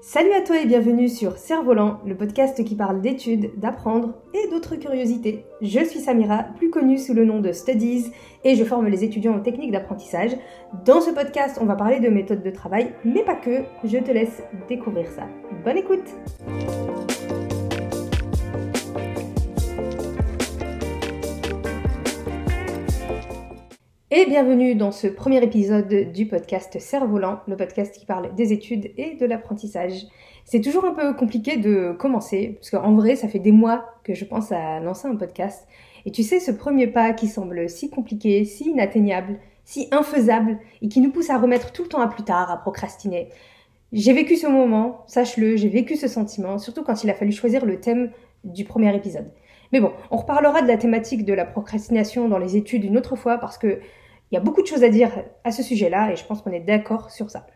Salut à toi et bienvenue sur Cerf-Volant, le podcast qui parle d'études, d'apprendre et d'autres curiosités. Je suis Samira, plus connue sous le nom de Studies, et je forme les étudiants aux techniques d'apprentissage. Dans ce podcast, on va parler de méthodes de travail, mais pas que. Je te laisse découvrir ça. Bonne écoute! Et bienvenue dans ce premier épisode du podcast Cerf-Volant, le podcast qui parle des études et de l'apprentissage. C'est toujours un peu compliqué de commencer, parce qu'en vrai, ça fait des mois que je pense à lancer un podcast. Et tu sais, ce premier pas qui semble si compliqué, si inatteignable, si infaisable, et qui nous pousse à remettre tout le temps à plus tard, à procrastiner. J'ai vécu ce moment, sache-le, j'ai vécu ce sentiment, surtout quand il a fallu choisir le thème du premier épisode. Mais bon, on reparlera de la thématique de la procrastination dans les études une autre fois parce que il y a beaucoup de choses à dire à ce sujet-là et je pense qu'on est d'accord sur ça.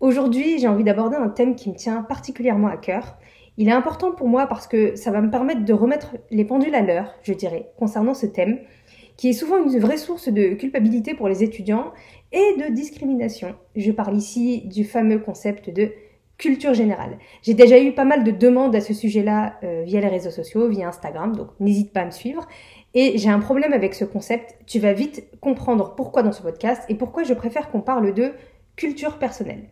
Aujourd'hui, j'ai envie d'aborder un thème qui me tient particulièrement à cœur. Il est important pour moi parce que ça va me permettre de remettre les pendules à l'heure, je dirais, concernant ce thème, qui est souvent une vraie source de culpabilité pour les étudiants et de discrimination. Je parle ici du fameux concept de culture générale. J'ai déjà eu pas mal de demandes à ce sujet-là euh, via les réseaux sociaux, via Instagram, donc n'hésite pas à me suivre. Et j'ai un problème avec ce concept. Tu vas vite comprendre pourquoi dans ce podcast et pourquoi je préfère qu'on parle de culture personnelle.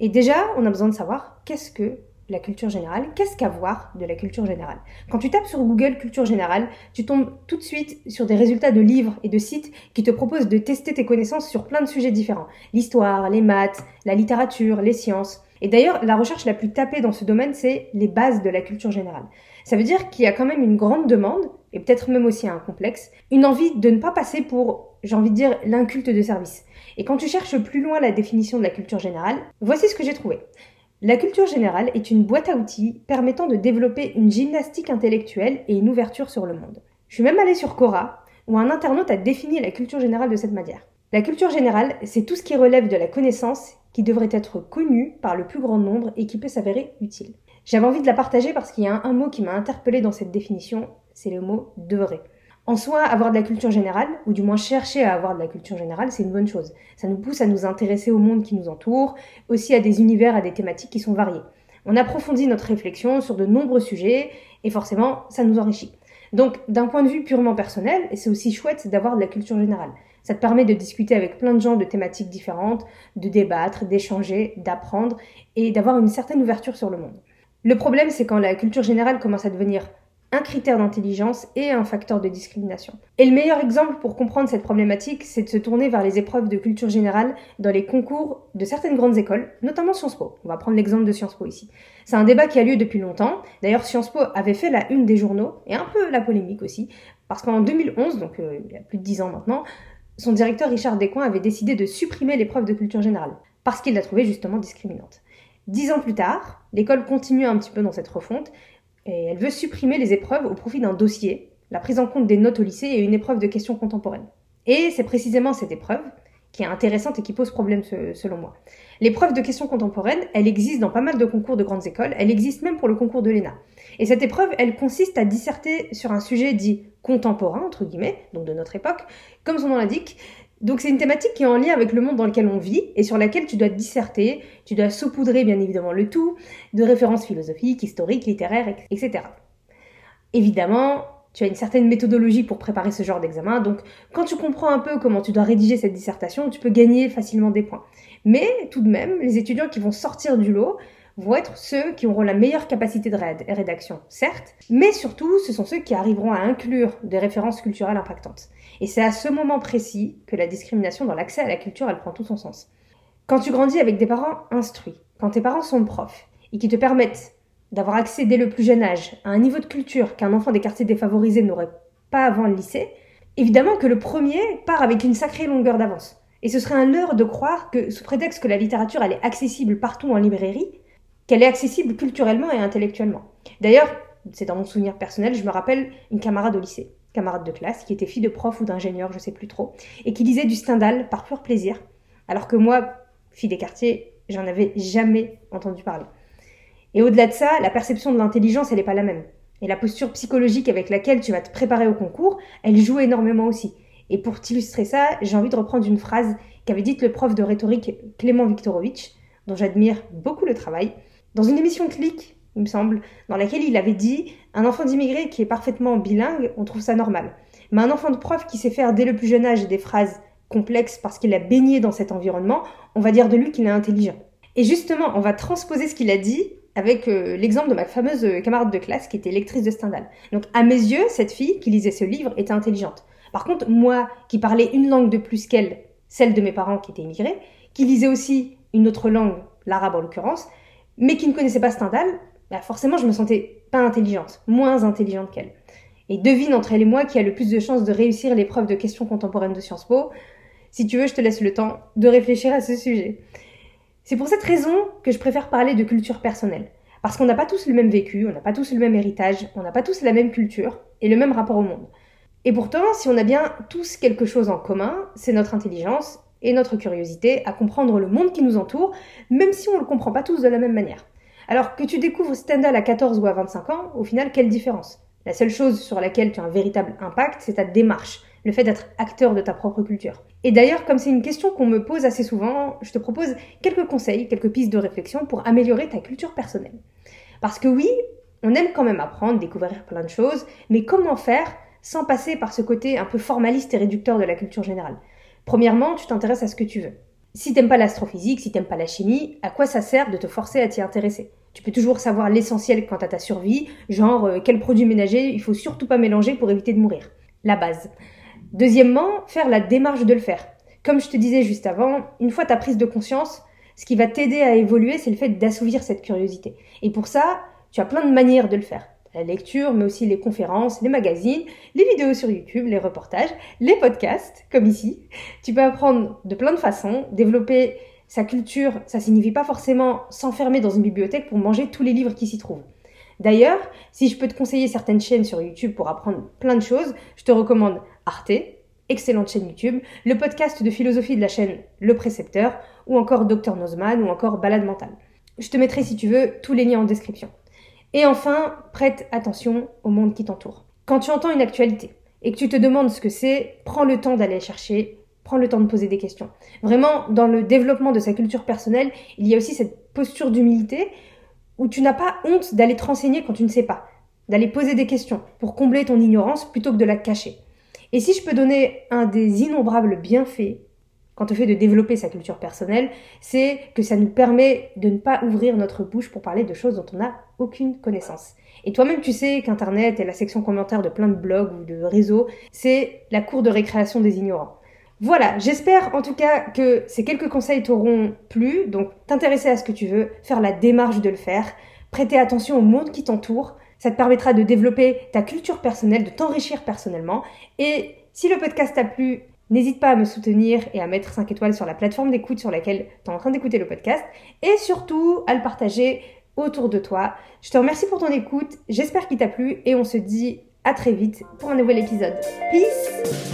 Et déjà, on a besoin de savoir qu'est-ce que la culture générale, qu'est-ce qu'avoir de la culture générale. Quand tu tapes sur Google culture générale, tu tombes tout de suite sur des résultats de livres et de sites qui te proposent de tester tes connaissances sur plein de sujets différents. L'histoire, les maths, la littérature, les sciences. Et d'ailleurs, la recherche la plus tapée dans ce domaine, c'est les bases de la culture générale. Ça veut dire qu'il y a quand même une grande demande, et peut-être même aussi un complexe, une envie de ne pas passer pour, j'ai envie de dire, l'inculte de service. Et quand tu cherches plus loin la définition de la culture générale, voici ce que j'ai trouvé. La culture générale est une boîte à outils permettant de développer une gymnastique intellectuelle et une ouverture sur le monde. Je suis même allée sur Cora, où un internaute a défini la culture générale de cette manière. La culture générale, c'est tout ce qui relève de la connaissance qui devrait être connue par le plus grand nombre et qui peut s'avérer utile. J'avais envie de la partager parce qu'il y a un, mot qui m'a interpellé dans cette définition, c'est le mot devrait. En soi, avoir de la culture générale, ou du moins chercher à avoir de la culture générale, c'est une bonne chose. Ça nous pousse à nous intéresser au monde qui nous entoure, aussi à des univers, à des thématiques qui sont variées. On approfondit notre réflexion sur de nombreux sujets, et forcément, ça nous enrichit. Donc, d'un point de vue purement personnel, c'est aussi chouette d'avoir de la culture générale. Ça te permet de discuter avec plein de gens de thématiques différentes, de débattre, d'échanger, d'apprendre et d'avoir une certaine ouverture sur le monde. Le problème, c'est quand la culture générale commence à devenir un critère d'intelligence et un facteur de discrimination. Et le meilleur exemple pour comprendre cette problématique, c'est de se tourner vers les épreuves de culture générale dans les concours de certaines grandes écoles, notamment Sciences Po. On va prendre l'exemple de Sciences Po ici. C'est un débat qui a lieu depuis longtemps. D'ailleurs, Sciences Po avait fait la une des journaux, et un peu la polémique aussi, parce qu'en 2011, donc euh, il y a plus de dix ans maintenant, son directeur Richard Descoings avait décidé de supprimer l'épreuve de culture générale, parce qu'il la trouvait justement discriminante. Dix ans plus tard, l'école continue un petit peu dans cette refonte, et elle veut supprimer les épreuves au profit d'un dossier, la prise en compte des notes au lycée et une épreuve de questions contemporaines. Et c'est précisément cette épreuve qui est intéressante et qui pose problème selon moi. L'épreuve de questions contemporaines, elle existe dans pas mal de concours de grandes écoles, elle existe même pour le concours de l'ENA. Et cette épreuve, elle consiste à disserter sur un sujet dit contemporain, entre guillemets, donc de notre époque, comme son nom l'indique. Donc c'est une thématique qui est en lien avec le monde dans lequel on vit et sur laquelle tu dois disserter, tu dois saupoudrer bien évidemment le tout de références philosophiques, historiques, littéraires, etc. Évidemment, tu as une certaine méthodologie pour préparer ce genre d'examen, donc quand tu comprends un peu comment tu dois rédiger cette dissertation, tu peux gagner facilement des points. Mais tout de même, les étudiants qui vont sortir du lot vont être ceux qui auront la meilleure capacité de rédaction, certes, mais surtout, ce sont ceux qui arriveront à inclure des références culturelles impactantes. Et c'est à ce moment précis que la discrimination dans l'accès à la culture, elle prend tout son sens. Quand tu grandis avec des parents instruits, quand tes parents sont profs, et qui te permettent d'avoir accès dès le plus jeune âge à un niveau de culture qu'un enfant des quartiers défavorisés n'aurait pas avant le lycée, évidemment que le premier part avec une sacrée longueur d'avance. Et ce serait un leurre de croire que, sous prétexte que la littérature elle est accessible partout en librairie, qu'elle est accessible culturellement et intellectuellement. D'ailleurs, c'est dans mon souvenir personnel, je me rappelle une camarade au lycée, camarade de classe, qui était fille de prof ou d'ingénieur, je sais plus trop, et qui lisait du Stendhal par pur plaisir, alors que moi, fille des quartiers, j'en avais jamais entendu parler. Et au-delà de ça, la perception de l'intelligence, elle n'est pas la même. Et la posture psychologique avec laquelle tu vas te préparer au concours, elle joue énormément aussi. Et pour t'illustrer ça, j'ai envie de reprendre une phrase qu'avait dite le prof de rhétorique Clément Viktorovitch, dont j'admire beaucoup le travail, dans une émission Click, il me semble, dans laquelle il avait dit un enfant d'immigré qui est parfaitement bilingue, on trouve ça normal. Mais un enfant de prof qui sait faire dès le plus jeune âge des phrases complexes parce qu'il a baigné dans cet environnement, on va dire de lui qu'il est intelligent. Et justement, on va transposer ce qu'il a dit avec euh, l'exemple de ma fameuse camarade de classe qui était lectrice de Stendhal. Donc à mes yeux, cette fille qui lisait ce livre était intelligente. Par contre, moi qui parlais une langue de plus qu'elle, celle de mes parents qui étaient immigrés, qui lisait aussi une autre langue, l'arabe en l'occurrence, mais qui ne connaissait pas Stendhal, bah forcément je me sentais pas intelligente, moins intelligente qu'elle. Et devine entre elle et moi qui a le plus de chances de réussir l'épreuve de questions contemporaines de Sciences Po. Si tu veux, je te laisse le temps de réfléchir à ce sujet. C'est pour cette raison que je préfère parler de culture personnelle. Parce qu'on n'a pas tous le même vécu, on n'a pas tous le même héritage, on n'a pas tous la même culture et le même rapport au monde. Et pourtant, si on a bien tous quelque chose en commun, c'est notre intelligence et notre curiosité à comprendre le monde qui nous entoure, même si on ne le comprend pas tous de la même manière. Alors que tu découvres Stendhal à 14 ou à 25 ans, au final, quelle différence? La seule chose sur laquelle tu as un véritable impact, c'est ta démarche, le fait d'être acteur de ta propre culture. Et d'ailleurs, comme c'est une question qu'on me pose assez souvent, je te propose quelques conseils, quelques pistes de réflexion pour améliorer ta culture personnelle. Parce que oui, on aime quand même apprendre, découvrir plein de choses, mais comment faire sans passer par ce côté un peu formaliste et réducteur de la culture générale? Premièrement, tu t'intéresses à ce que tu veux. Si t'aimes pas l'astrophysique, si t'aimes pas la chimie, à quoi ça sert de te forcer à t'y intéresser? Tu peux toujours savoir l'essentiel quant à ta survie, genre euh, quel produit ménager il faut surtout pas mélanger pour éviter de mourir. La base. Deuxièmement, faire la démarche de le faire. Comme je te disais juste avant, une fois ta prise de conscience, ce qui va t'aider à évoluer, c'est le fait d'assouvir cette curiosité. Et pour ça, tu as plein de manières de le faire. La lecture, mais aussi les conférences, les magazines, les vidéos sur YouTube, les reportages, les podcasts, comme ici. Tu peux apprendre de plein de façons, développer sa culture, ça signifie pas forcément s'enfermer dans une bibliothèque pour manger tous les livres qui s'y trouvent. D'ailleurs, si je peux te conseiller certaines chaînes sur YouTube pour apprendre plein de choses, je te recommande Arte, excellente chaîne YouTube, le podcast de philosophie de la chaîne Le Précepteur, ou encore Dr Nozman, ou encore Balade Mentale. Je te mettrai si tu veux tous les liens en description. Et enfin, prête attention au monde qui t'entoure. Quand tu entends une actualité et que tu te demandes ce que c'est, prends le temps d'aller chercher, prends le temps de poser des questions. Vraiment, dans le développement de sa culture personnelle, il y a aussi cette posture d'humilité où tu n'as pas honte d'aller te renseigner quand tu ne sais pas, d'aller poser des questions pour combler ton ignorance plutôt que de la cacher. Et si je peux donner un des innombrables bienfaits quand on fait de développer sa culture personnelle, c'est que ça nous permet de ne pas ouvrir notre bouche pour parler de choses dont on n'a aucune connaissance. Et toi-même, tu sais qu'Internet et la section commentaires de plein de blogs ou de réseaux, c'est la cour de récréation des ignorants. Voilà, j'espère en tout cas que ces quelques conseils t'auront plu, donc t'intéresser à ce que tu veux, faire la démarche de le faire, prêter attention au monde qui t'entoure, ça te permettra de développer ta culture personnelle, de t'enrichir personnellement. Et si le podcast t'a plu, n'hésite pas à me soutenir et à mettre 5 étoiles sur la plateforme d'écoute sur laquelle tu es en train d'écouter le podcast. Et surtout, à le partager autour de toi. Je te remercie pour ton écoute, j'espère qu'il t'a plu et on se dit à très vite pour un nouvel épisode. Peace